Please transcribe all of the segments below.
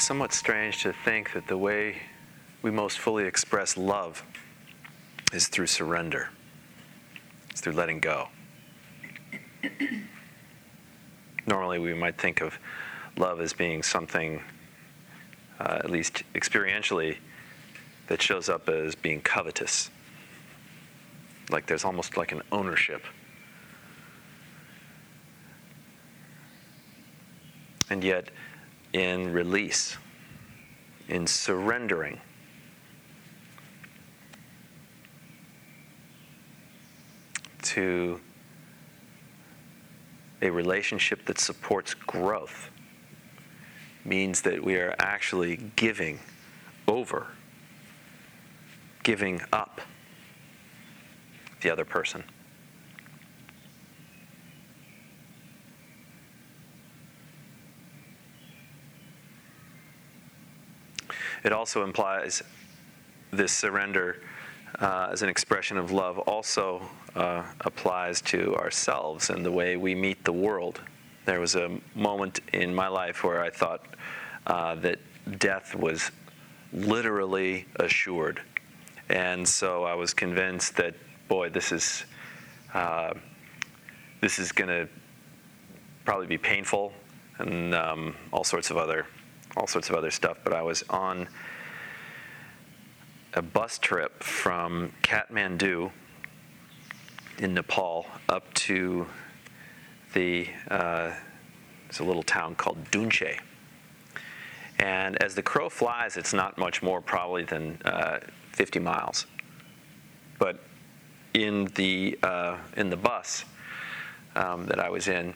It's somewhat strange to think that the way we most fully express love is through surrender, it's through letting go. Normally, we might think of love as being something, uh, at least experientially, that shows up as being covetous. Like there's almost like an ownership. And yet, in release, in surrendering, to a relationship that supports growth means that we are actually giving over, giving up the other person. It also implies this surrender uh, as an expression of love also uh, applies to ourselves and the way we meet the world. There was a moment in my life where I thought uh, that death was literally assured. And so I was convinced that, boy, this is, uh, this is going to probably be painful and um, all sorts of other all sorts of other stuff. But I was on a bus trip from Kathmandu in Nepal up to the uh, it's a little town called Dunche. And as the crow flies, it's not much more probably than uh, 50 miles. But in the uh, in the bus um, that I was in,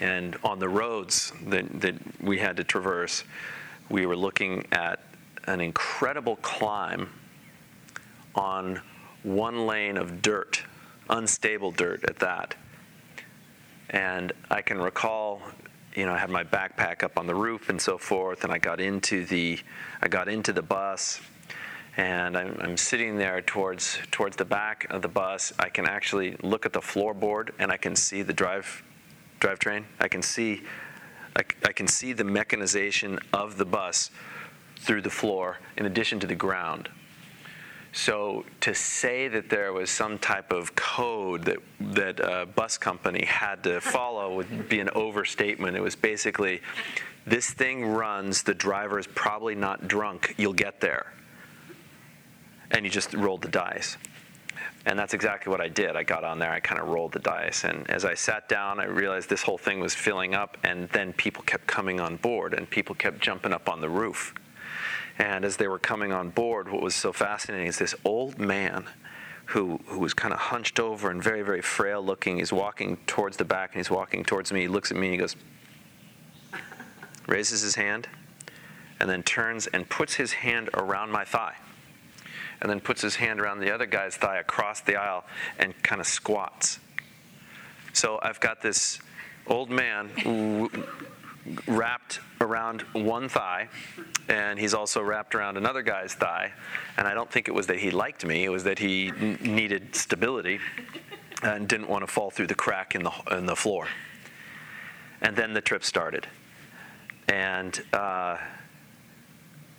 and on the roads that, that we had to traverse, we were looking at an incredible climb on one lane of dirt, unstable dirt at that. And I can recall, you know, I had my backpack up on the roof and so forth, and I got into the, I got into the bus, and I'm, I'm sitting there towards towards the back of the bus. I can actually look at the floorboard, and I can see the drive drivetrain. I can see, I, I can see the mechanization of the bus through the floor in addition to the ground. So to say that there was some type of code that that a bus company had to follow would be an overstatement. It was basically, this thing runs. The driver is probably not drunk. You'll get there. And you just rolled the dice. And that's exactly what I did. I got on there, I kind of rolled the dice. And as I sat down, I realized this whole thing was filling up, and then people kept coming on board, and people kept jumping up on the roof. And as they were coming on board, what was so fascinating is this old man who, who was kind of hunched over and very, very frail looking. He's walking towards the back and he's walking towards me. He looks at me and he goes, raises his hand, and then turns and puts his hand around my thigh and then puts his hand around the other guy's thigh across the aisle and kind of squats. So I've got this old man wrapped around one thigh, and he's also wrapped around another guy's thigh. And I don't think it was that he liked me, it was that he n- needed stability and didn't want to fall through the crack in the, in the floor. And then the trip started. And uh,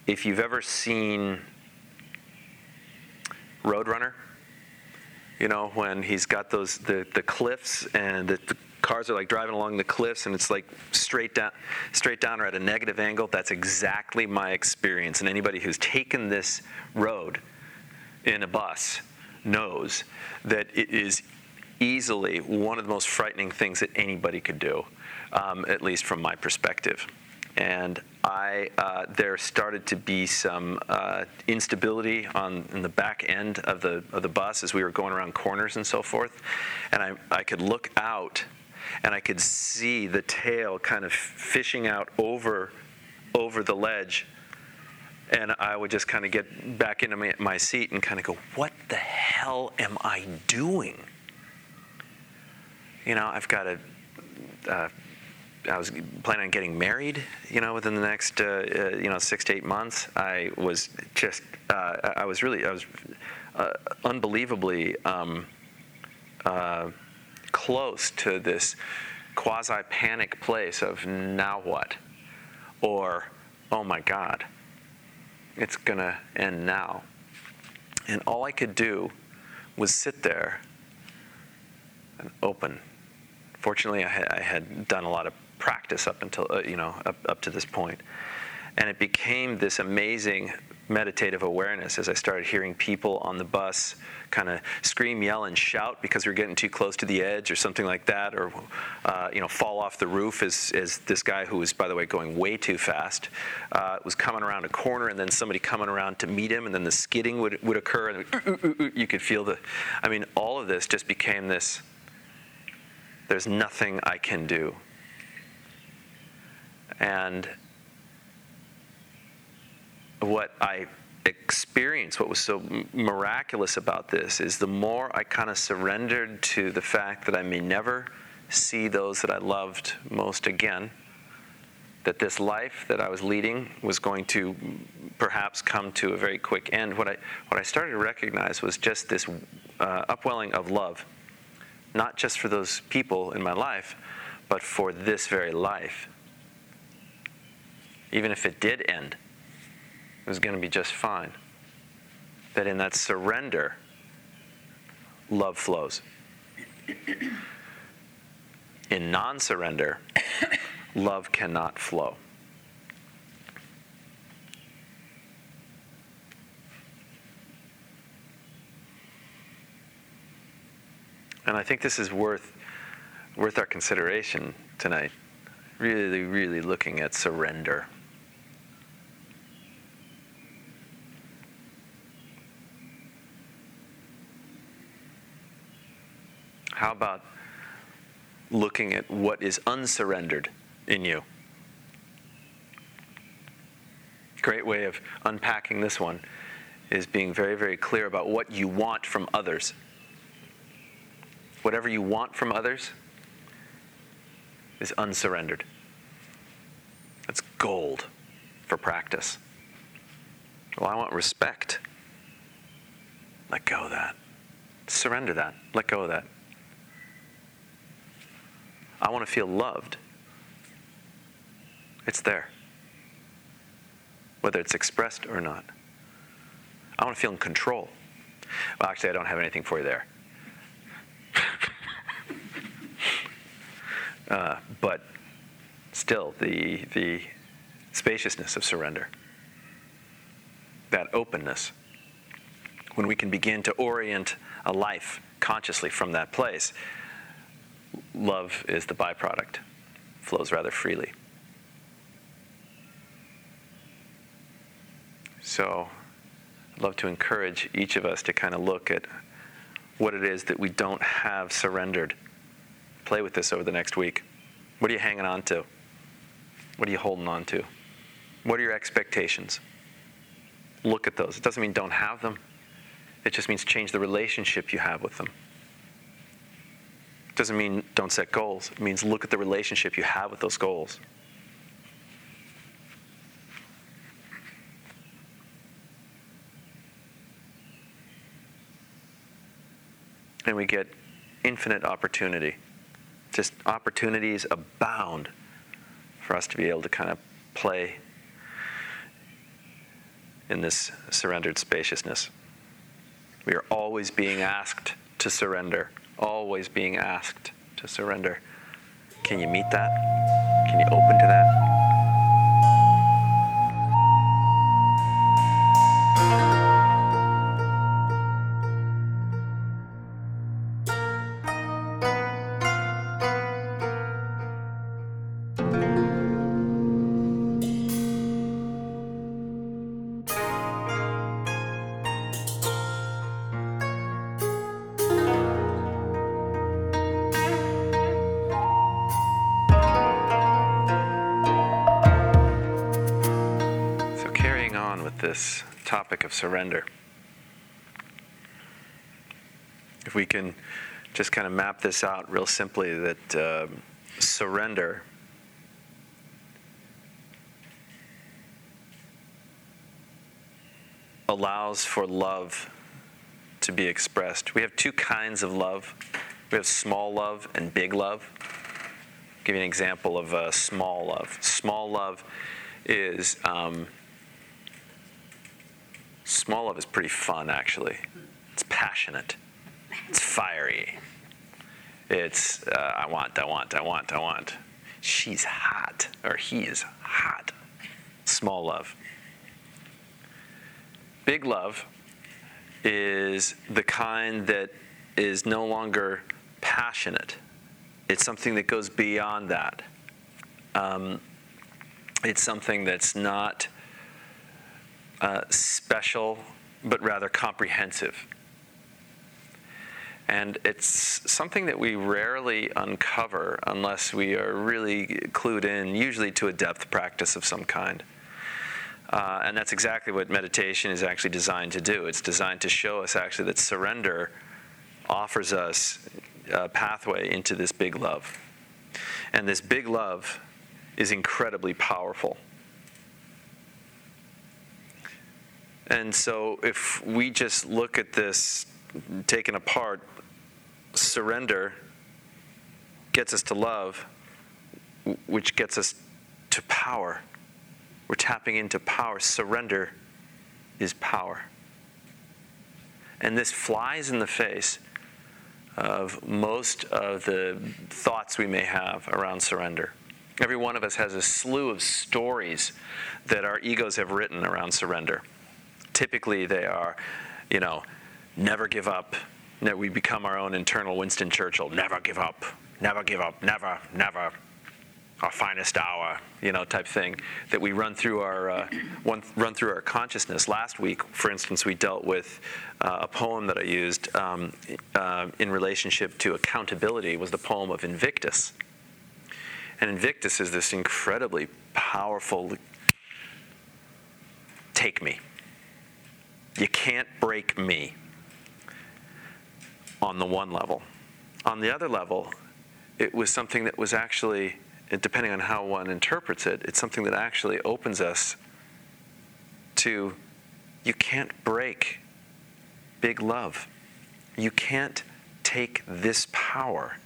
if you've ever seen Roadrunner. You know, when he's got those the, the cliffs and the, the cars are like driving along the cliffs and it's like straight down straight down or at a negative angle. That's exactly my experience. And anybody who's taken this road in a bus knows that it is easily one of the most frightening things that anybody could do, um, at least from my perspective. And by, uh, there started to be some uh, instability on in the back end of the of the bus as we were going around corners and so forth, and I I could look out, and I could see the tail kind of fishing out over over the ledge. And I would just kind of get back into my, my seat and kind of go, What the hell am I doing? You know, I've got a uh, I was planning on getting married, you know, within the next, uh, uh, you know, six to eight months. I was just, uh, I was really, I was uh, unbelievably um, uh, close to this quasi panic place of now what? Or, oh my God, it's to end now. And all I could do was sit there and open. Fortunately, I had done a lot of practice up until uh, you know up, up to this point and it became this amazing meditative awareness as I started hearing people on the bus kind of scream, yell, and shout because we are getting too close to the edge or something like that, or uh, you know, fall off the roof as, as this guy who was, by the way, going way too fast uh, was coming around a corner, and then somebody coming around to meet him, and then the skidding would would occur, and ooh, ooh, ooh, you could feel the. I mean, all of this just became this. There's nothing I can do and what I experienced, what was so miraculous about this, is the more I kind of surrendered to the fact that I may never see those that I loved most again, that this life that I was leading was going to perhaps come to a very quick end. What I, what I started to recognize was just this uh, upwelling of love, not just for those people in my life, but for this very life even if it did end, it was going to be just fine. That in that surrender, love flows. In non surrender, love cannot flow. And I think this is worth worth our consideration tonight. Really, really looking at surrender. How about looking at what is unsurrendered in you? Great way of unpacking this one is being very, very clear about what you want from others. Whatever you want from others is unsurrendered. That's gold for practice. Well, I want respect. Let go of that. Surrender that. Let go of that. I want to feel loved. It's there, whether it's expressed or not. I want to feel in control. Well, actually, I don't have anything for you there. uh, but still, the, the spaciousness of surrender, that openness, when we can begin to orient a life consciously from that place, love is the byproduct, flows rather freely. So I'd love to encourage each of us to kind of look at what it is that we don't have surrendered. Play with this over the next week. What are you hanging on to? What are you holding on to? What are your expectations? Look at those. It doesn't mean don't have them, it just means change the relationship you have with them. Doesn't mean don't set goals. It means look at the relationship you have with those goals. And we get infinite opportunity. Just opportunities abound for us to be able to kind of play in this surrendered spaciousness. We are always being asked to surrender always being asked to surrender. Can you meet that? Can you open to that? Surrender. If we can just kind of map this out real simply, that uh, surrender allows for love to be expressed. We have two kinds of love we have small love and big love. I'll give you an example of uh, small love. Small love is um, small love is pretty fun actually. It's passionate. It's fiery. It's uh, I want, I want, I want, I want. She's hot or he is hot. Small love. Big love is the kind that is no longer passionate. It's something that goes beyond that. Um, it's something that's not uh, special, but rather comprehensive. And it's something that we rarely uncover unless we are really clued in, usually to a depth practice of some kind. Uh, and that's exactly what meditation is actually designed to do. It's designed to show us actually that surrender offers us a pathway into this big love. And this big love is incredibly powerful. And so if we just look at this taken apart, surrender gets us to love, which gets us to power. We're tapping into power. Surrender is power. And this flies in the face of most of the thoughts we may have around surrender. Every one of us has a slew of stories that our egos have written around surrender. Typically, they are, you know, never give up. We become our own internal Winston Churchill. Never give up. Never give up. Never, never our finest hour, you know, type thing that we run through our uh, one, run through our consciousness. Last week, for instance, we dealt with uh, a poem that I used um, uh, in relationship to accountability. Was the poem of Invictus, and Invictus is this incredibly powerful. Take me. You can't break me. On the one level, on the other level, it was something that was actually depending on how one interprets it, it's something that actually opens us to you can't break big love. You can't take this power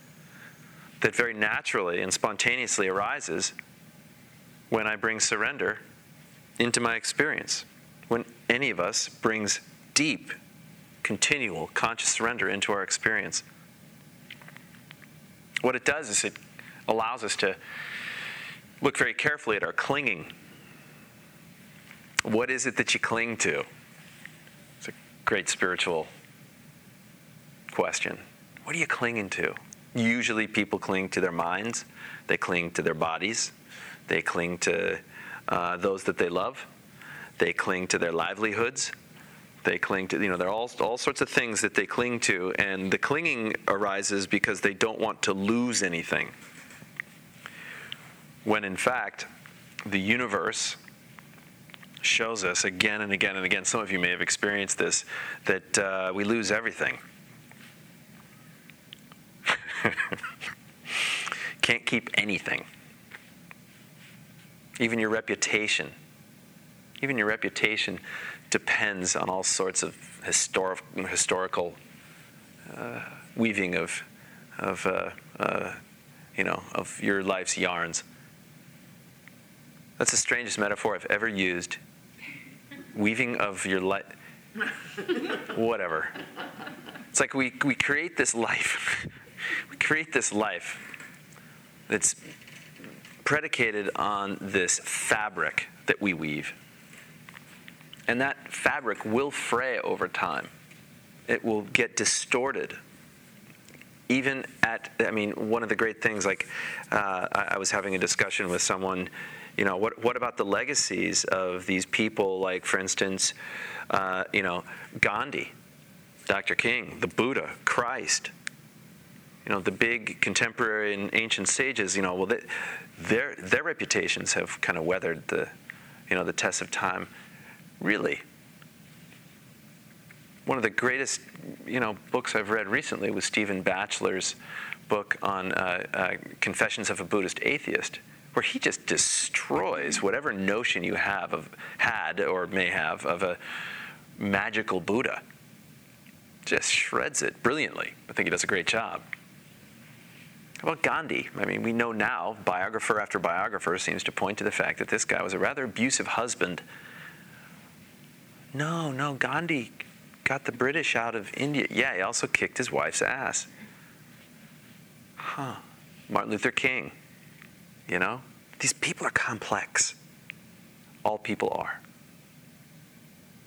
that very naturally and spontaneously arises when I bring surrender into my experience. When any of us brings deep, continual, conscious surrender into our experience. What it does is it allows us to look very carefully at our clinging. What is it that you cling to? It's a great spiritual question. What are you clinging to? Usually, people cling to their minds, they cling to their bodies, they cling to uh, those that they love, they cling to their livelihoods. They cling to, you know, there are all, all sorts of things that they cling to, and the clinging arises because they don't want to lose anything when in fact, the universe shows us again and again and again, some of you may have experienced this, that uh, we lose everything. Can't keep anything. Even your reputation. Even your reputation depends on all sorts of historic, historical uh, weaving of, of uh, uh you know, of your life's yarns. That's the strangest metaphor I've ever used. Weaving of your life. Whatever. It's like we, we create this life. we create this life that's predicated on this fabric that we weave. And that fabric will fray over time. It will get distorted. Even at, I mean, one of the great things, like uh, I, I was having a discussion with someone you know, what, what about the legacies of these people, like, for instance, uh, you know, Gandhi, Dr. King, the Buddha, Christ, you know, the big contemporary and ancient sages, you know, well, they, their, their reputations have kind of weathered the, you know, the test of time. Really? One of the greatest, you know, books I've read recently was Stephen Batchelor's book on uh, uh, Confessions of a Buddhist Atheist, where he just destroys whatever notion you have of had or may have of a magical Buddha. Just shreds it brilliantly. I think he does a great job. How about Gandhi? I mean, we know now, biographer after biographer seems to point to the fact that this guy was a rather abusive husband. No, no, Gandhi got the British out of India. Yeah, he also kicked his wife's ass. Huh. Martin Luther King. You know? These people are complex. All people are.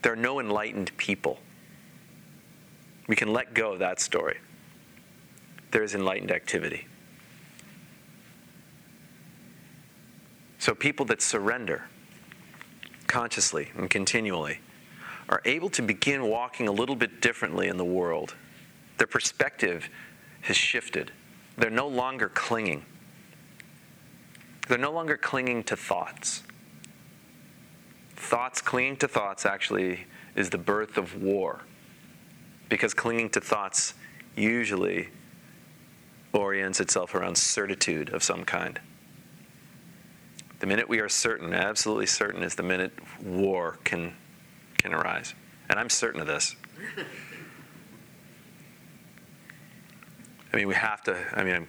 There are no enlightened people. We can let go of that story. There is enlightened activity. So, people that surrender consciously and continually are able to begin walking a little bit differently in the world. Their perspective has shifted. They're no longer clinging. They're no longer clinging to thoughts. Thoughts, clinging to thoughts, actually is the birth of war. Because clinging to thoughts usually orients itself around certitude of some kind. The minute we are certain, absolutely certain, is the minute war can, can arise. And I'm certain of this. I mean, we have to, I mean, I'm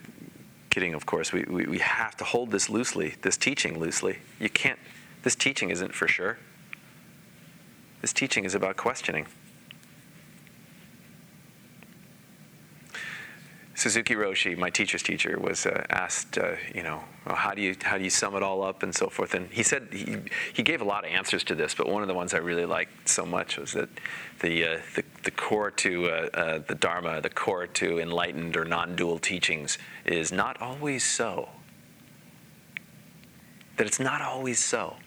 kidding, of course. We, we, we have to hold this loosely, this teaching loosely. You can't, this teaching isn't for sure. This teaching is about questioning. Suzuki Roshi, my teacher's teacher, was uh, asked, uh, you know, well, how do you how do you sum it all up and so forth. And he said he, he gave a lot of answers to this, but one of the ones I really liked so much was that the uh, the, the, core to uh, uh, the Dharma, the core to enlightened or non-dual teachings, is not always so. That it's not always so.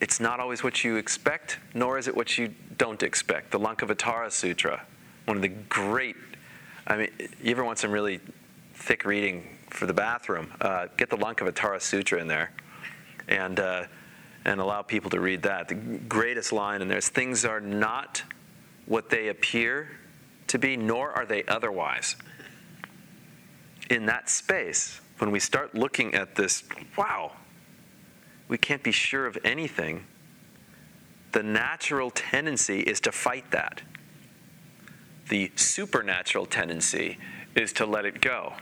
It's not always what you expect, nor is it what you don't expect. The Lankavatara Sutra one of the great. I mean, you ever want some really thick reading for the bathroom? Uh, get the Lankavatara Sutra in there, and uh, and allow people to read that. The greatest line in there is things are not what they appear to be, nor are they otherwise. In that space, when we start looking at this, wow, we can't be sure of anything. The natural tendency is to fight that the supernatural tendency is to let it go,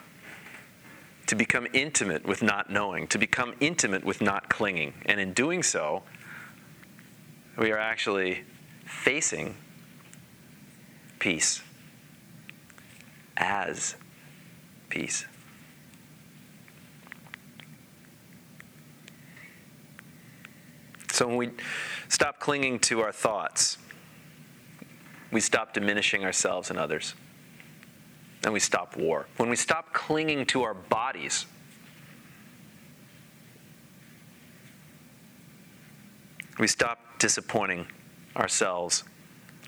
to become intimate with not knowing, to become intimate with not clinging. And in doing so, we are actually facing peace as peace. So when we stop clinging to our thoughts, we stop diminishing ourselves and others. And we stop war. When we stop clinging to our bodies, we stop disappointing ourselves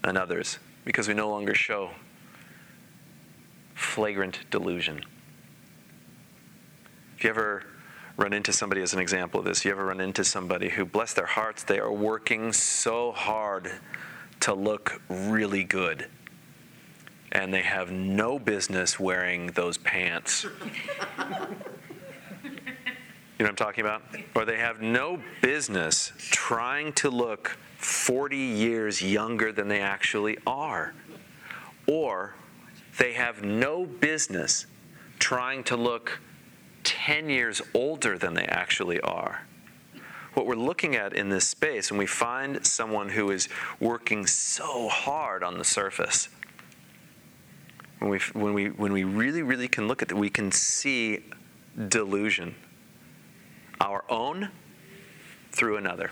and others because we no longer show flagrant delusion. If you ever run into somebody as an example of this, you ever run into somebody who, bless their hearts, they are working so hard to look really good. And they have no business wearing those pants. you know what I'm talking about? Or they have no business trying to look 40 years younger than they actually are. Or they have no business trying to look 10 years older than they actually are what we're looking at in this space when we find someone who is working so hard on the surface when we, when we, when we really, really can look at it, we can see delusion, our own through another.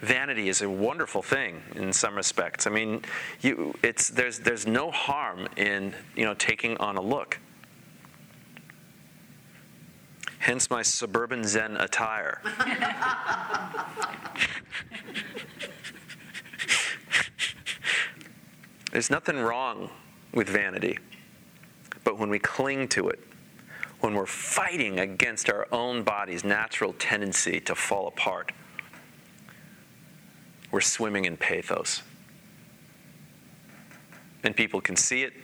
Vanity is a wonderful thing in some respects. I mean, you, it's, there's, there's no harm in you know, taking on a look. Hence my suburban Zen attire. There's nothing wrong with vanity, but when we cling to it, when we're fighting against our own body's natural tendency to fall apart, we're swimming in pathos. And people can see it,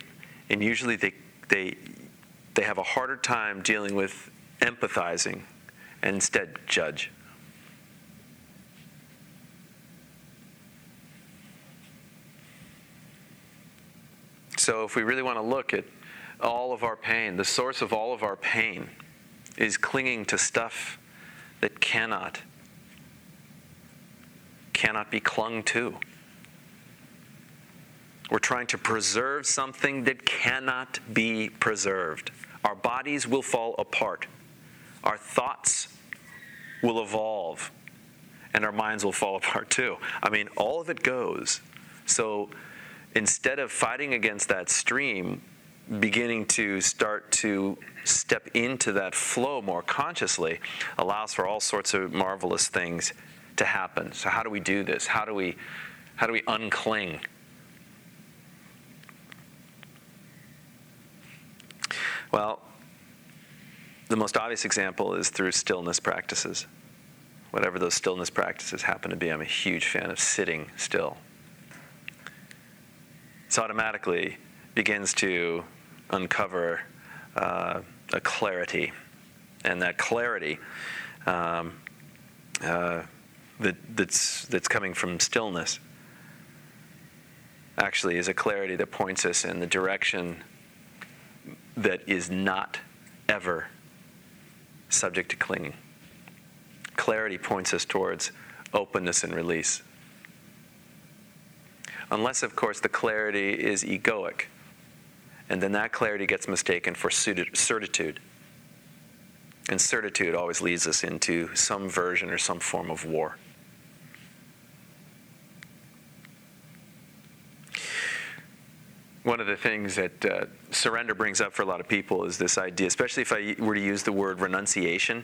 and usually they, they, they have a harder time dealing with empathizing and instead judge. So, if we really want to look at all of our pain, the source of all of our pain is clinging to stuff that cannot cannot be clung to. We're trying to preserve something that cannot be preserved. Our bodies will fall apart. Our thoughts will evolve. And our minds will fall apart too. I mean, all of it goes. So instead of fighting against that stream, beginning to start to step into that flow more consciously allows for all sorts of marvelous things to happen. So how do we do this? How do we how do we uncling? Well, the most obvious example is through stillness practices. Whatever those stillness practices happen to be, I'm a huge fan of sitting still. This automatically begins to uncover uh, a clarity, and that clarity um, uh, that, that's, that's coming from stillness actually is a clarity that points us in the direction that is not ever subject to clinging. Clarity points us towards openness and release. Unless, of course, the clarity is egoic, and then that clarity gets mistaken for certitude. And certitude always leads us into some version or some form of war. One of the things that uh, surrender brings up for a lot of people is this idea, especially if I were to use the word renunciation.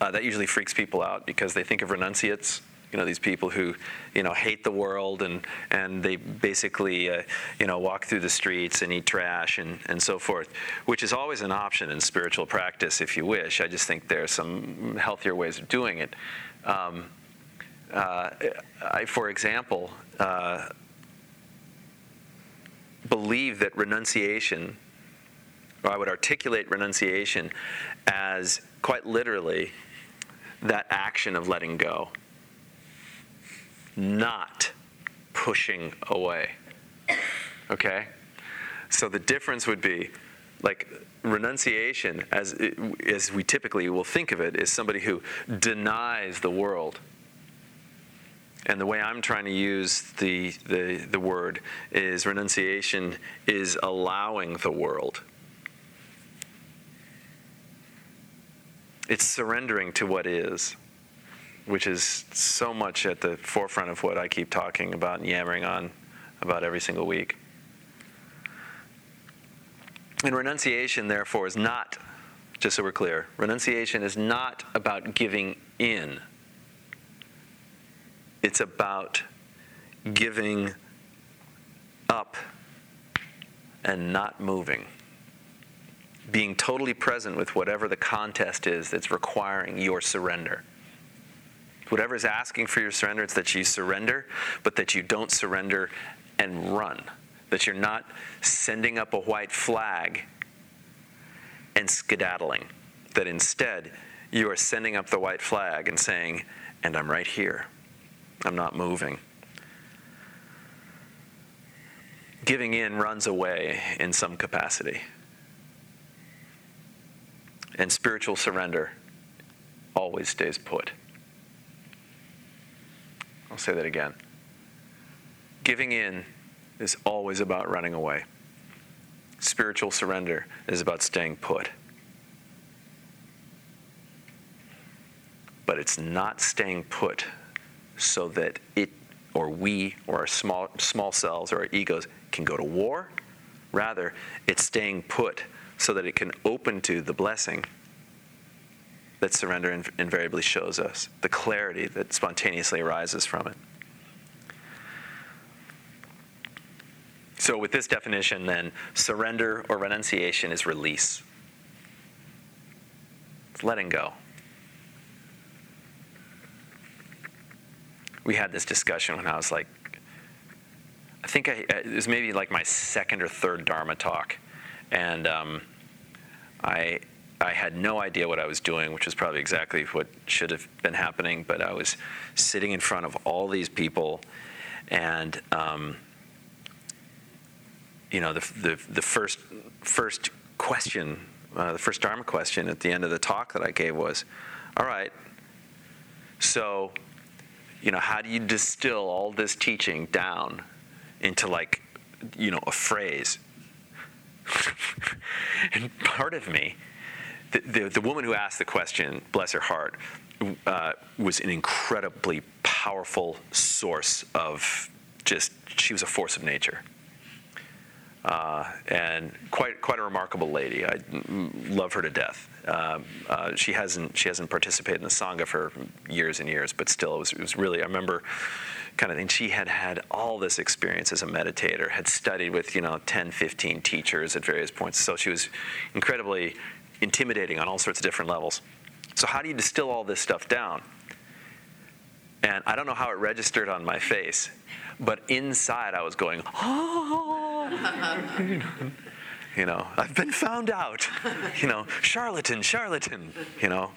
Uh, that usually freaks people out because they think of renunciates, you know, these people who, you know, hate the world and, and they basically, uh, you know, walk through the streets and eat trash and, and so forth, which is always an option in spiritual practice if you wish. I just think there are some healthier ways of doing it. Um, uh, I, for example, uh, believe that renunciation, or I would articulate renunciation as quite literally that action of letting go, not pushing away. Okay? So the difference would be like renunciation, as, as we typically will think of it, is somebody who denies the world and the way I'm trying to use the, the, the word is renunciation is allowing the world. It's surrendering to what is, which is so much at the forefront of what I keep talking about and yammering on about every single week. And renunciation, therefore, is not, just so we're clear, renunciation is not about giving in it's about giving up and not moving. Being totally present with whatever the contest is that's requiring your surrender. Whatever is asking for your surrender, it's that you surrender, but that you don't surrender and run. That you're not sending up a white flag and skedaddling. That instead, you are sending up the white flag and saying, and I'm right here. I'm not moving. Giving in runs away in some capacity. And spiritual surrender always stays put. I'll say that again. Giving in is always about running away. Spiritual surrender is about staying put. But it's not staying put so that it or we or our small, small selves or our egos can go to war. Rather, it's staying put so that it can open to the blessing that surrender inv- invariably shows us, the clarity that spontaneously arises from it. So, with this definition, then, surrender or renunciation is release. It's letting go. We had this discussion when I was like, I think I, it was maybe like my second or third Dharma talk. And um, I, I had no idea what I was doing, which was probably exactly what should have been happening. But I was sitting in front of all these people, and um, you know, the, the, the first first question, uh, the first Dharma question at the end of the talk that I gave was, "All right, so, you know, how do you distill all this teaching down into like, you know, a phrase?" and part of me, the, the, the, woman who asked the question, bless her heart, uh, was an incredibly powerful source of just, she was a force of nature. Uh, and quite quite a remarkable lady. I love her to death. Uh, uh, she hasn't she hasn't participated in the sangha for years and years, but still, it was, it was really. I remember kind of thing. She had had all this experience as a meditator, had studied with, you know, 10, 15 teachers at various points. So she was incredibly intimidating on all sorts of different levels. So, how do you distill all this stuff down? And I don't know how it registered on my face, but inside I was going, oh, you know, I've been found out, you know, charlatan, charlatan, you know.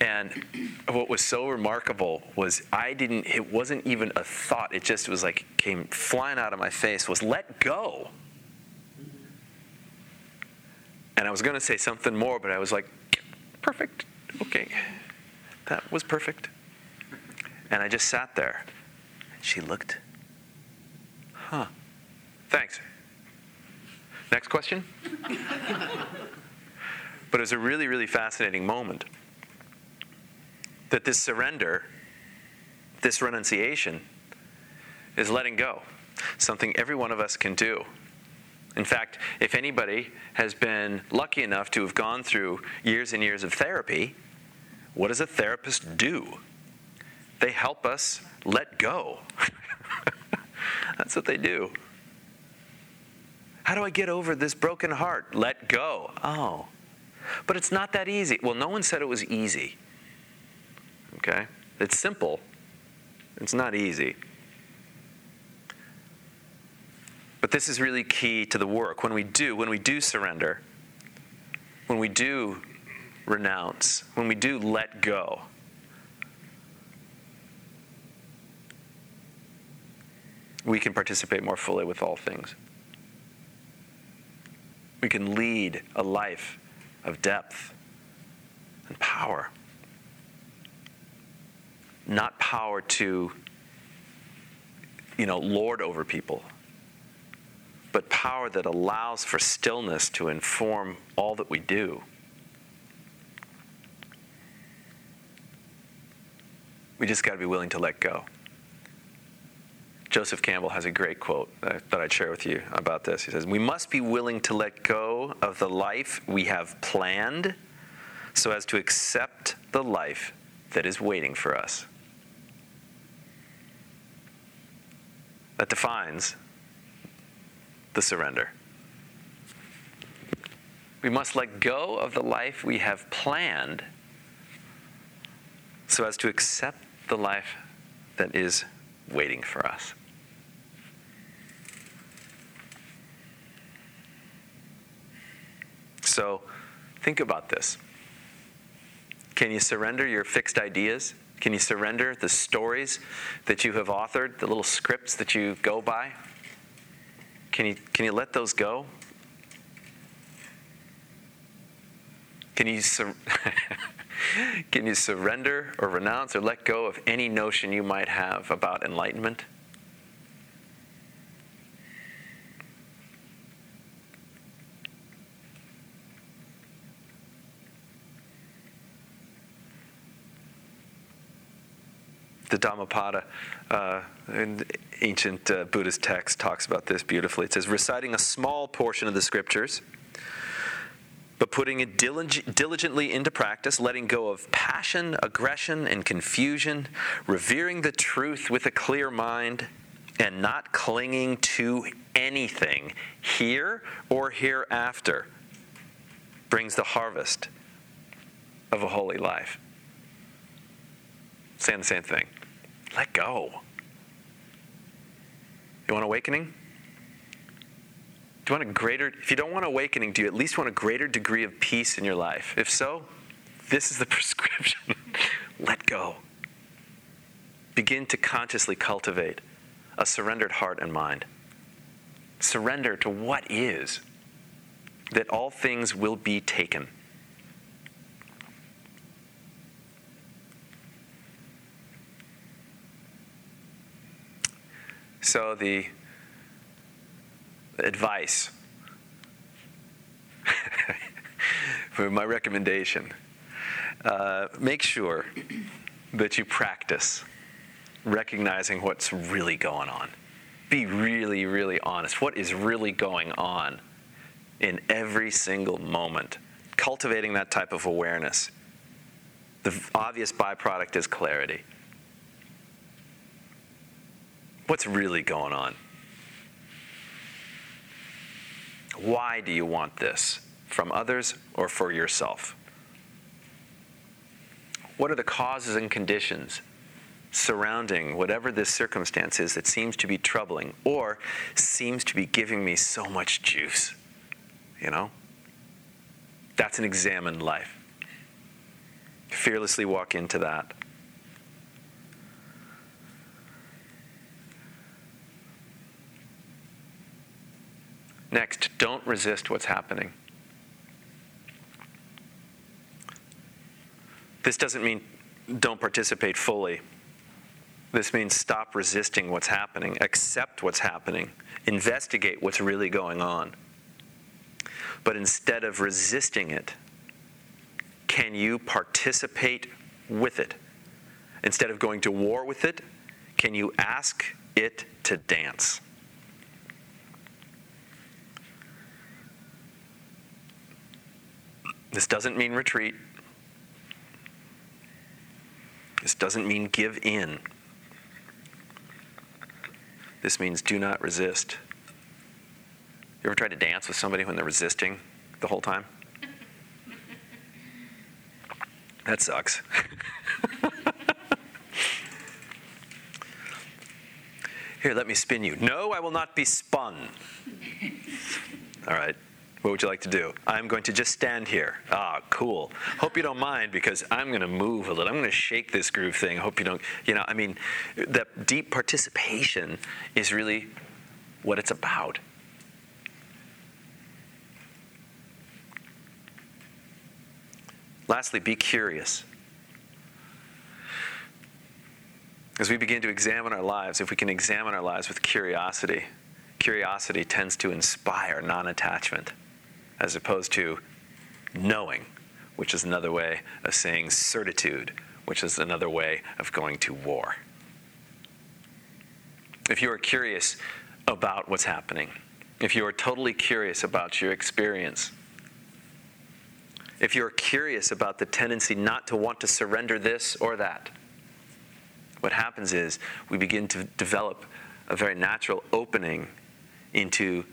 And what was so remarkable was I didn't, it wasn't even a thought. It just was like came flying out of my face was let go. And I was going to say something more, but I was like, perfect. Okay. That was perfect. And I just sat there. She looked. Huh. Thanks. Next question? but it was a really, really fascinating moment that this surrender, this renunciation, is letting go. Something every one of us can do. In fact, if anybody has been lucky enough to have gone through years and years of therapy, what does a therapist do? They help us let go. That's what they do. How do I get over this broken heart? Let go. Oh. But it's not that easy. Well, no one said it was easy. Okay? It's simple, it's not easy. But this is really key to the work. When we do, when we do surrender, when we do renounce, when we do let go, we can participate more fully with all things. We can lead a life of depth and power not power to, you know, lord over people, but power that allows for stillness to inform all that we do. We just got to be willing to let go. Joseph Campbell has a great quote that I'd share with you about this. He says, We must be willing to let go of the life we have planned so as to accept the life that is waiting for us. that defines the surrender. We must let go of the life we have planned so as to accept the life that is waiting for us. So think about this. Can you surrender your fixed ideas? Can you surrender the stories that you have authored, the little scripts that you go by? Can you, can you let those go? Can you, sur- can you surrender or renounce or let go of any notion you might have about enlightenment? The Dhammapada uh, in ancient uh, Buddhist text talks about this beautifully. It says, reciting a small portion of the scriptures, but putting it dilig- diligently into practice, letting go of passion, aggression, and confusion, revering the truth with a clear mind, and not clinging to anything here or hereafter brings the harvest of a holy life. Saying the same thing Let go. You want awakening? Do you want a greater, if you don't want awakening, do you at least want a greater degree of peace in your life? If so, this is the prescription. Let go. Begin to consciously cultivate a surrendered heart and mind. Surrender to what is, that all things will be taken. So, the advice, for my recommendation, uh, make sure that you practice recognizing what's really going on. Be really, really honest. What is really going on in every single moment? Cultivating that type of awareness. The obvious byproduct is clarity. What's really going on? Why do you want this? From others or for yourself? What are the causes and conditions surrounding whatever this circumstance is that seems to be troubling or seems to be giving me so much juice? You know? That's an examined life. Fearlessly walk into that. Next, don't resist what's happening. This doesn't mean don't participate fully. This means stop resisting what's happening, accept what's happening, investigate what's really going on. But instead of resisting it, can you participate with it? Instead of going to war with it, can you ask it to dance? This doesn't mean retreat. This doesn't mean give in. This means do not resist. You ever tried to dance with somebody when they're resisting the whole time? That sucks. Here, let me spin you. No, I will not be spun. All right. What would you like to do? I'm going to just stand here. Ah, cool. Hope you don't mind because I'm going to move a little. I'm going to shake this groove thing. Hope you don't, you know, I mean, that deep participation is really what it's about. Lastly, be curious. As we begin to examine our lives, if we can examine our lives with curiosity, curiosity tends to inspire non attachment as opposed to knowing, which is another way of saying certitude, which is another way of going to war. If you are curious about what's happening, if you are totally curious about your experience, if you're curious about the tendency not to want to surrender this or that, what happens is we begin to develop a very natural opening into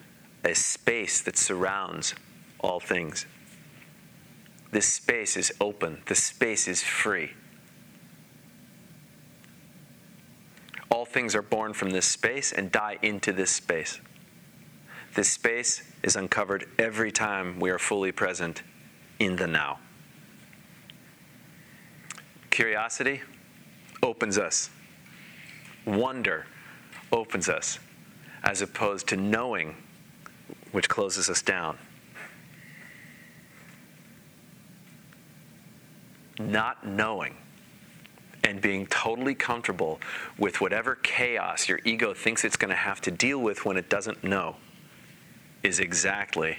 a space that surrounds all things. This space is open, this space is free. All things are born from this space and die into this space. This space is uncovered every time we are fully present in the now. Curiosity opens us, wonder opens us, as opposed to knowing, which closes us down. Not knowing and being totally comfortable with whatever chaos your ego thinks it's going to have to deal with when it doesn't know is exactly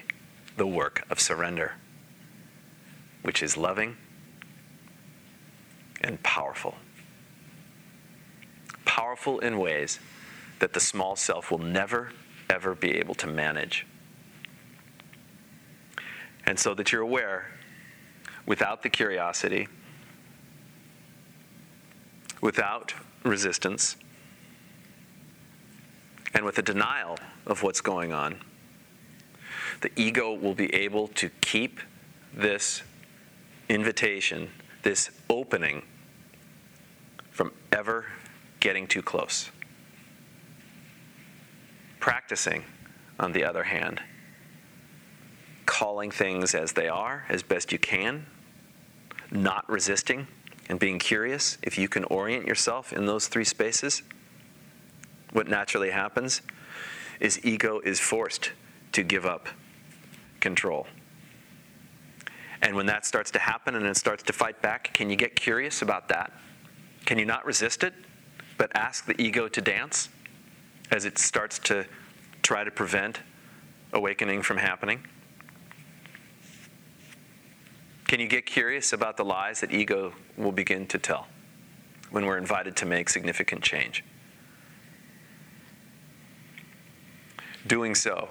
the work of surrender, which is loving and powerful. Powerful in ways that the small self will never, ever be able to manage. And so that you're aware without the curiosity, without resistance, and with a denial of what's going on, the ego will be able to keep this invitation, this opening, from ever getting too close. Practicing, on the other hand, calling things as they are as best you can, not resisting, and being curious, if you can orient yourself in those three spaces, what naturally happens is ego is forced to give up control. And when that starts to happen and it starts to fight back, can you get curious about that? Can you not resist it, but ask the ego to dance as it starts to try to prevent awakening from happening? Can you get curious about the lies that ego will begin to tell when we're invited to make significant change? Doing so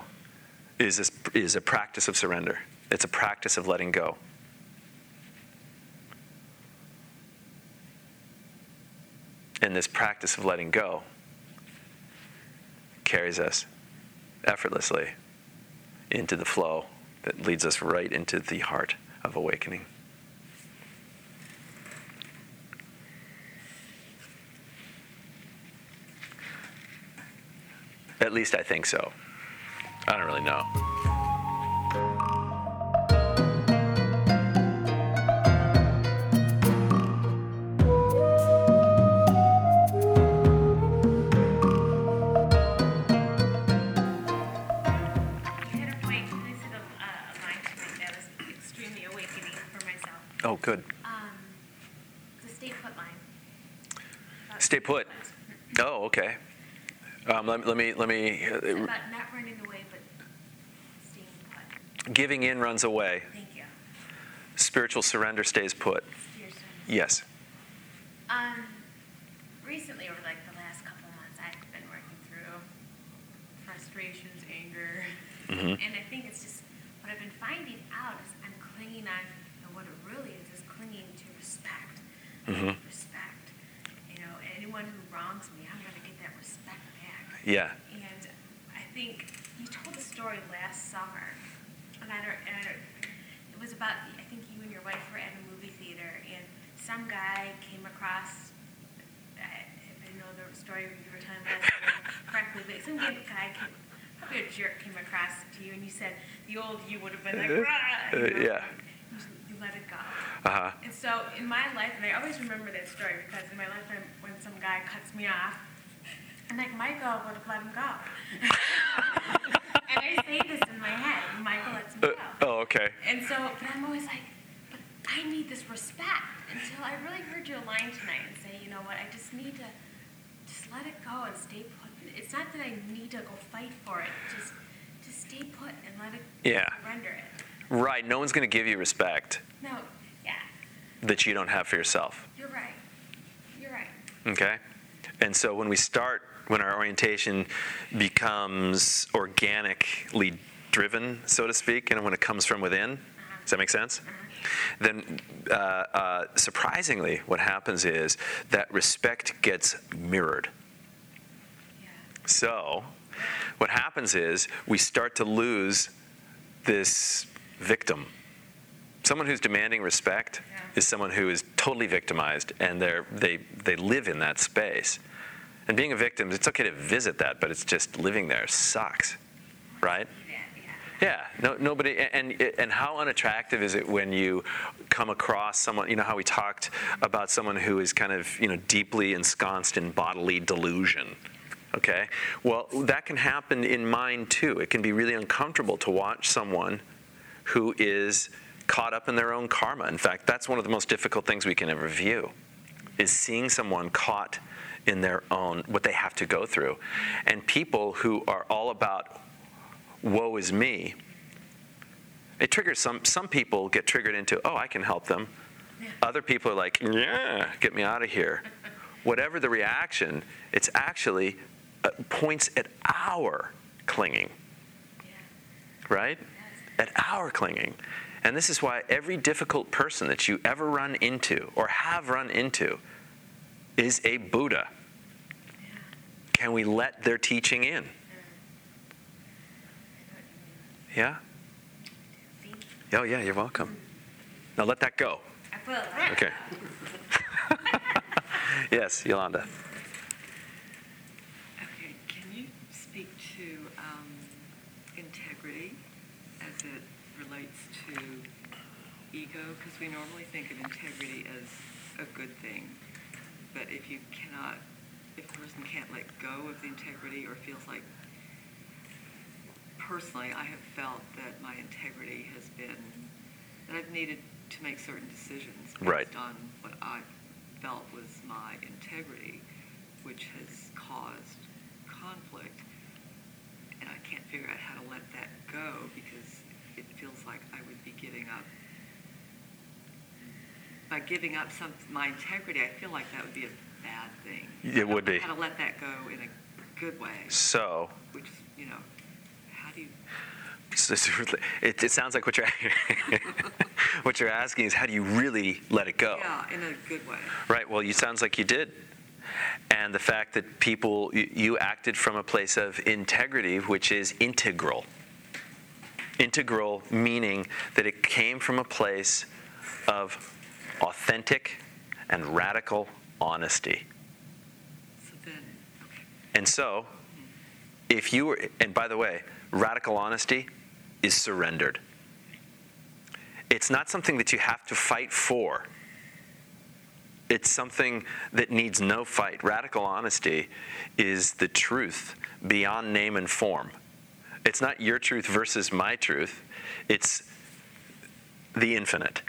is a, is a practice of surrender. It's a practice of letting go. And this practice of letting go carries us effortlessly into the flow that leads us right into the heart of awakening. At least I think so. I don't really know. Okay. Um, let, let me let me. Uh, about not running away, but staying put. giving in runs away. Thank you. Spiritual surrender stays put. Son. Yes. Um, recently, over like the last couple months, I've been working through frustrations, anger, Mhm. and I think it's just what I've been finding out is I'm clinging on, and what it really is is clinging to respect. Mhm. Respect. You know, anyone who wrongs me, I'm gonna get that respect back. Yeah. And I think you told a story last summer, and I don't, and I don't, it was about, I think you and your wife were at a movie theater, and some guy came across, I, I know the story you were telling last correctly, but some guy came, probably a jerk came across to you, and you said, the old you would have been like, "Rah," you Uh, know, yeah. You, you let it go. Uh huh. And so in my life, and I always remember that story because in my life, when some guy cuts me off, I'm like, Michael would have let him go. and I say this in my head, Michael lets him Uh, oh, okay. And so, but I'm always like, but I need this respect until I really heard your line tonight and say, you know what, I just need to just let it go and stay put. It's not that I need to go fight for it, just just stay put and let it Yeah. surrender it. Right. No one's going to give you respect No, yeah, that you don't have for yourself. you're right. You're right. Okay? And so when we start, when our orientation becomes organically driven, so to speak, and when it comes from within, does that make sense? Then, uh, uh, surprisingly, what happens is that respect gets mirrored. So, what happens is we start to lose this victim. Someone who's demanding respect Yeah. is someone who is totally victimized and they're, they, they live in that space. And being a victim, it's okay to visit that, but it's just living there sucks, right? Yeah, no, nobody, and and how unattractive is it when you come across someone? You know how we talked about someone who is kind of you know deeply ensconced in bodily delusion. Okay, well that can happen in mind too. It can be really uncomfortable to watch someone who is caught up in their own karma. In fact, that's one of the most difficult things we can ever view, is seeing someone caught in their own what they have to go through, and people who are all about woe is me, it triggers some some people get triggered into, oh, I can help them. Other people are like, yeah, get me out of here. Whatever the reaction, it's actually uh, points at our clinging, right? At our clinging. And this is why every difficult person that you ever run into or have run into is a Buddha. Can we let their teaching in? Yeah? Oh, yeah, you're welcome. Now let that go. I will. Okay. yes, Yolanda. Okay, can you speak to um, integrity as it relates to ego? Because we normally think of integrity as a good thing, but if you cannot if a person can't let go of the integrity or feels like, personally, I have felt that my integrity has been, that I've needed to make certain decisions Right. on what I felt was my integrity, which has caused conflict. And I can't figure out how to let that go because it feels like I would be giving up. By giving up some my integrity, I feel like that would be a bad thing. It would be. How to let that go in a good way, So, which you know, how do you? so it's really- it, it sounds like what you're what you're asking is how do you really let it go? Yeah, in a good way. Right. Well, you sounds like you did. And the fact that people, you acted from a place of integrity, which is integral. Integral meaning that it came from a place of authentic and radical honesty. So then, okay. And so, if you were, and by the way, radical honesty is surrendered. It's not something that you have to fight for. It's something that needs no fight. Radical honesty is the truth beyond name and form. It's not your truth versus my truth, it's the infinite.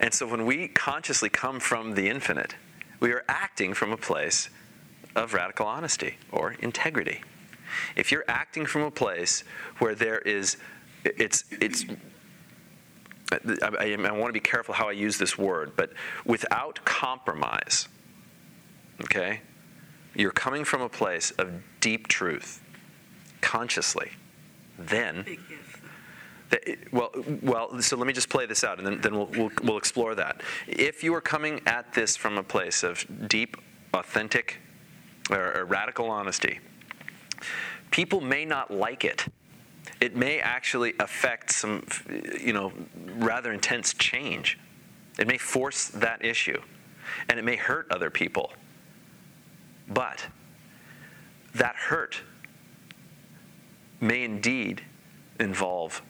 And so when we consciously come from the infinite, we are acting from a place of radical honesty or integrity. If you're acting from a place where there is, it's, it's, I, I, I want to be careful how I use this word, but without compromise, okay, you're coming from a place of deep truth, consciously, then Well, well. So let me just play this out, and then, then we'll, we'll we'll explore that. If you are coming at this from a place of deep, authentic, or, or radical honesty, people may not like it. It may actually affect some, you know, rather intense change. It may force that issue, and it may hurt other people. But that hurt may indeed involve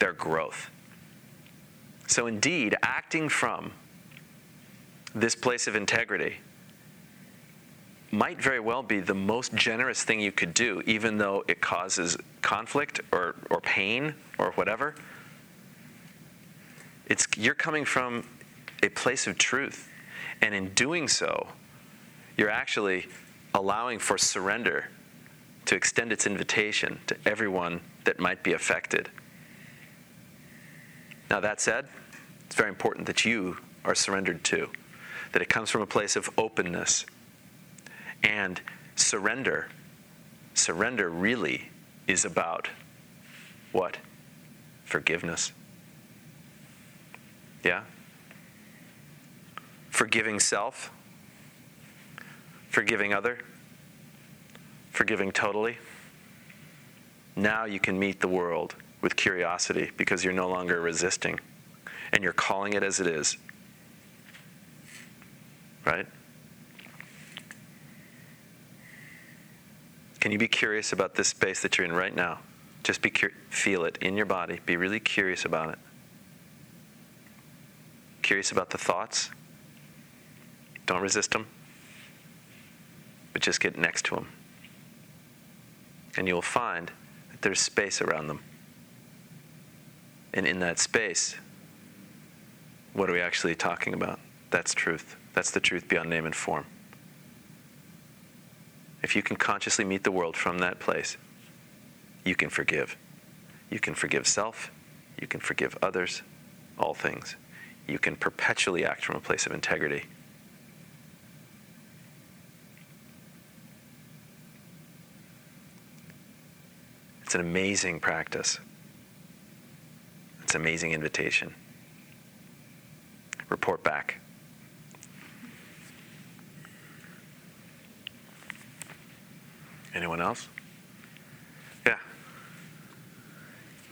their growth. So, indeed, acting from this place of integrity might very well be the most generous thing you could do, even though it causes conflict or, or pain or whatever. It's, you're coming from a place of truth. And in doing so, you're actually allowing for surrender to extend its invitation to everyone that might be affected. Now, that said, it's very important that you are surrendered to, that it comes from a place of openness and surrender. Surrender really is about what? Forgiveness. Yeah? Forgiving self, forgiving other, forgiving totally. Now you can meet the world with curiosity because you're no longer resisting and you're calling it as it is. Right? Can you be curious about this space that you're in right now? Just be cur- feel it in your body. Be really curious about it. Curious about the thoughts. Don't resist them, but just get next to them. And you'll find that there's space around them. And in that space, what are we actually talking about? That's truth. That's the truth beyond name and form. If you can consciously meet the world from that place, you can forgive. You can forgive self, you can forgive others, all things. You can perpetually act from a place of integrity. It's an amazing practice. It's amazing invitation. Report back. Anyone else? Yeah.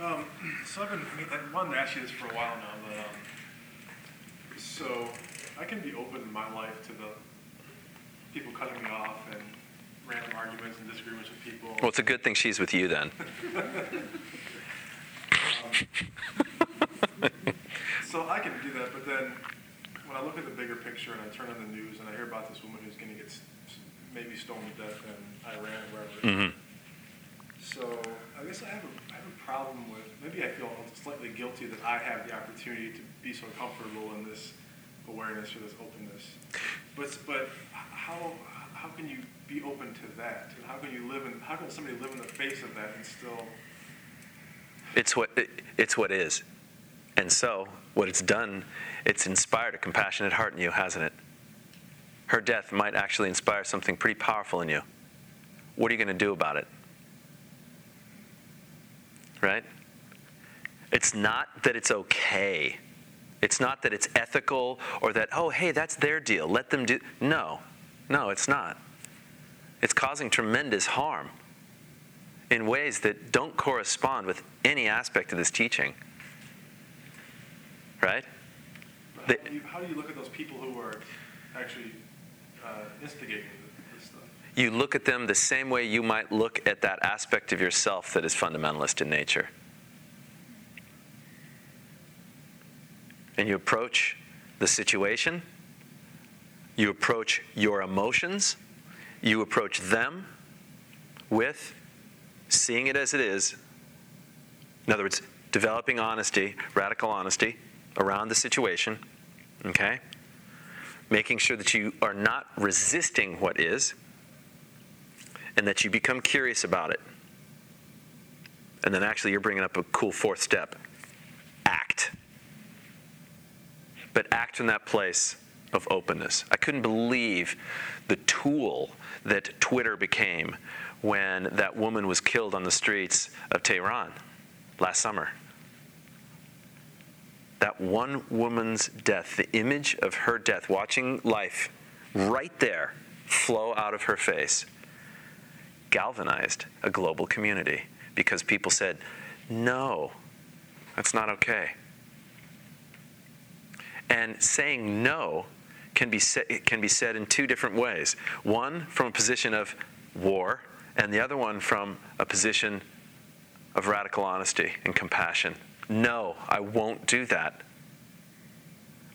Um, so I've been, I mean, I wanted to ask you this for a while now, but, um, so I can be open in my life to the people cutting me off and random arguments and disagreements with people. Well, it's a good thing she's with you then. Um, so I can do that, but then when I look at the bigger picture and I turn on the news and I hear about this woman who's going to get maybe stoned to death in Iran or wherever. Mhm. So I guess I have a, I have a problem with, maybe I feel slightly guilty that I have the opportunity to be so comfortable in this awareness or this openness. But, but how, how can you be open to that? And how can you live in, how can somebody live in the face of that and still, It's what it's what is. And so, what it's done, it's inspired a compassionate heart in you, hasn't it? Her death might actually inspire something pretty powerful in you. What are you going to do about it? Right? It's not that it's okay. It's not that it's ethical or that, oh, hey, that's their deal. Let them do. No, no, it's not. It's causing tremendous harm in ways that don't correspond with any aspect of this teaching. Right? how do you, how do you look at those people who are actually uh, instigating this stuff? You look at them the same way you might look at that aspect of yourself that is fundamentalist in nature. And you approach the situation, you approach your emotions, you approach them with seeing it as it is. In other words, developing honesty, radical honesty around the situation, okay? Making sure that you are not resisting what is, and that you become curious about it. And then actually, you're bringing up a cool fourth step act. But act in that place of openness. I couldn't believe the tool that Twitter became when that woman was killed on the streets of Tehran last summer. That one woman's death, the image of her death, watching life right there flow out of her face, galvanized a global community because people said, no, that's not okay. And saying no can be, sa- can be said in two different ways. One from a position of war, and the other one from a position of radical honesty and compassion. No, I won't do that.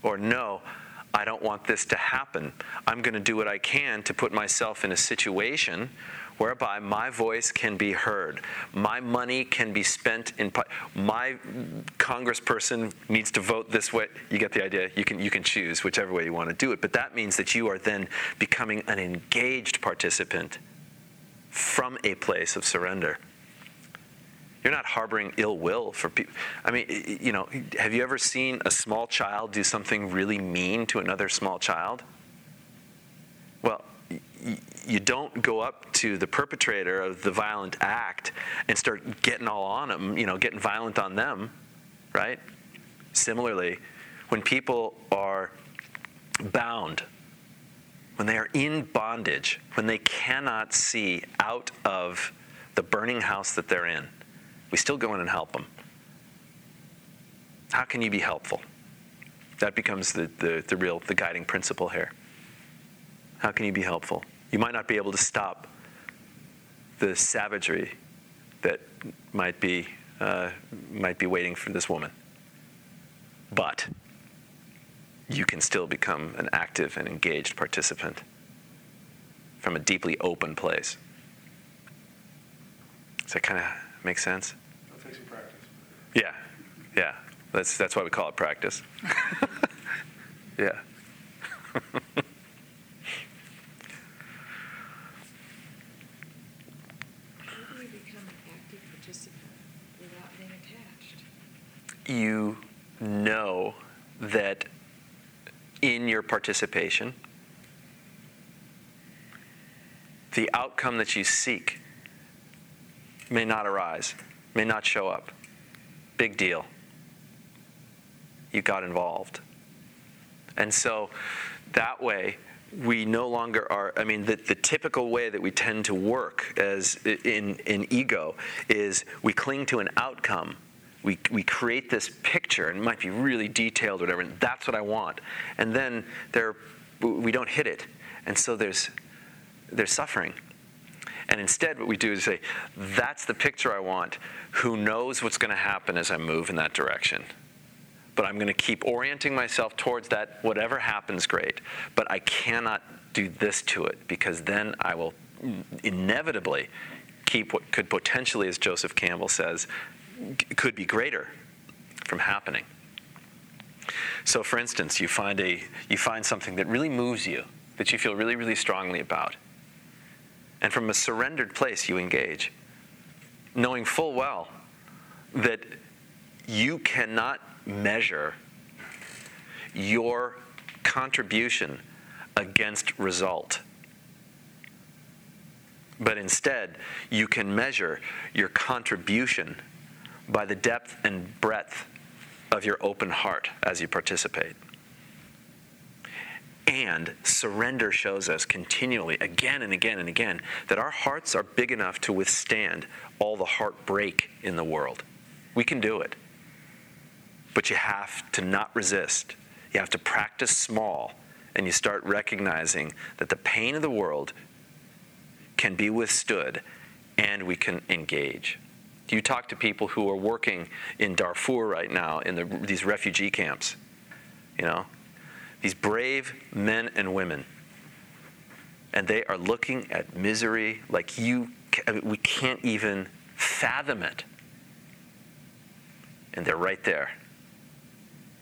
Or no, I don't want this to happen. I'm going to do what I can to put myself in a situation whereby my voice can be heard. My money can be spent in my congressperson needs to vote this way. You get the idea. You can you can choose whichever way you want to do it, but that means that you are then becoming an engaged participant from a place of surrender. You're not harboring ill will for people. I mean, you know, have you ever seen a small child do something really mean to another small child? Well, you don't go up to the perpetrator of the violent act and start getting all on them, you know, getting violent on them, right? Similarly, when people are bound, when they are in bondage, when they cannot see out of the burning house that they're in, we still go in and help them. How can you be helpful? That becomes the, the, the real the guiding principle here. How can you be helpful? You might not be able to stop the savagery that might be uh, might be waiting for this woman, but you can still become an active and engaged participant from a deeply open place. Does that kind of make sense? It'll take some practice. Yeah, yeah. That's that's why we call it practice. yeah. How do you become an active participant without being attached? You know that in your participation, the outcome that you seek may not arise, may not show up. Big deal. You got involved. And so that way, we no longer are, I mean, the, the typical way that we tend to work as in, in ego is we cling to an outcome. We, we create this picture, and it might be really detailed or whatever, and that's what I want. And then there, we don't hit it. And so there's, there's suffering. And instead, what we do is say, that's the picture I want. Who knows what's going to happen as I move in that direction? but I'm going to keep orienting myself towards that. Whatever happens, great. But I cannot do this to it because then I will inevitably keep what could potentially, as Joseph Campbell says, could be greater from happening. So, for instance, you find a you find something that really moves you, that you feel really, really strongly about, and from a surrendered place you engage, knowing full well that you cannot measure your contribution against result. But instead, you can measure your contribution by the depth and breadth of your open heart as you participate. And surrender shows us continually, again and again and again, that our hearts are big enough to withstand all the heartbreak in the world. We can do it. But you have to not resist. You have to practice small, and you start recognizing that the pain of the world can be withstood and we can engage. You talk to people who are working in Darfur right now in the, these refugee camps, you know, these brave men and women, and they are looking at misery like you, we can't even fathom it. And they're right there.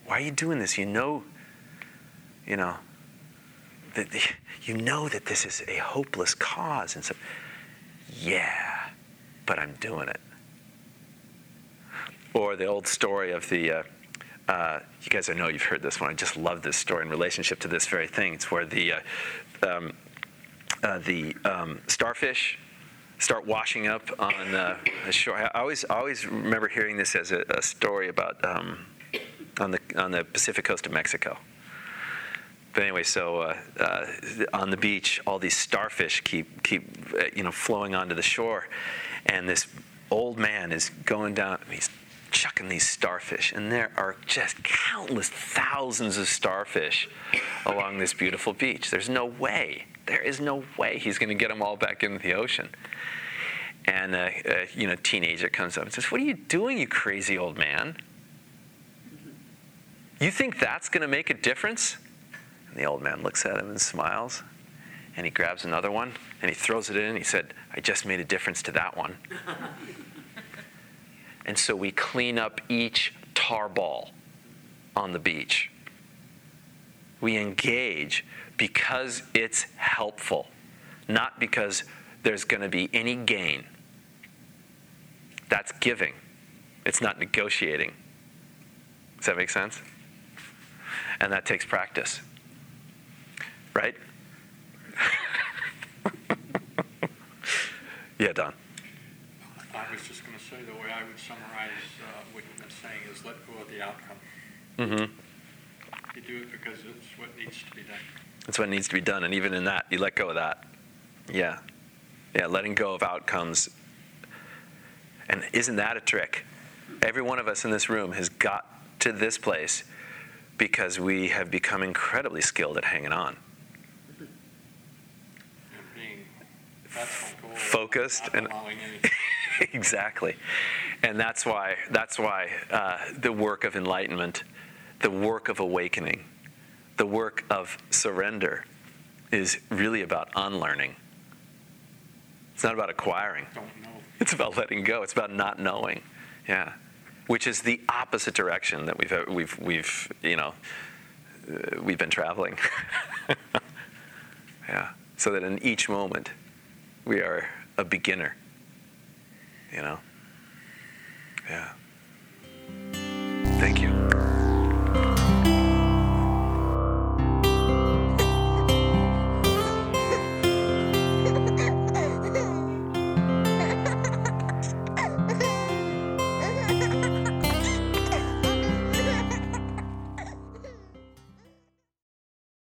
Why are you doing this? You know, you know, that you know that this is a hopeless cause. And so, yeah, but I'm doing it. Or the old story of the, uh, uh, you guys, I know you've heard this one. I just love this story in relationship to this very thing. It's where the, uh, um, uh, the um, starfish start washing up on the shore. I always, always remember hearing this as a, a story about um, on the on the Pacific coast of Mexico. But anyway, so uh, uh, on the beach, all these starfish keep keep uh, you know flowing onto the shore, and this old man is going down. He's chucking these starfish, and there are just countless thousands of starfish along this beautiful beach. There's no way. There is no way he's going to get them all back into the ocean. And a, uh, you know, teenager comes up and says, "What are you doing, you crazy old man?" You think that's going to make a difference? And the old man looks at him and smiles. And he grabs another one and he throws it in. He said, I just made a difference to that one. And so we clean up each tar ball on the beach. We engage because it's helpful, not because there's going to be any gain. That's giving, it's not negotiating. Does that make sense? And that takes practice. Right? yeah, Don. I was just say the way I would summarize uh, what you've been saying is let go of the outcome. Mm-hmm. You do it because it's what needs to be done. It's what needs to be done. And even in that, you let go of that. Yeah. Yeah, letting go of outcomes. And isn't that a trick? Every one of us in this room has got to this place because we have become incredibly skilled at hanging on. And being, that's my goal. Focused and-. exactly, and that's why that's why uh, the work of enlightenment, the work of awakening, the work of surrender, is really about unlearning. It's not about acquiring. It's about letting go. It's about not knowing. Yeah, which is the opposite direction that we've we've we've you know uh, we've been traveling. yeah, so that in each moment we are a beginner. You know. Yeah.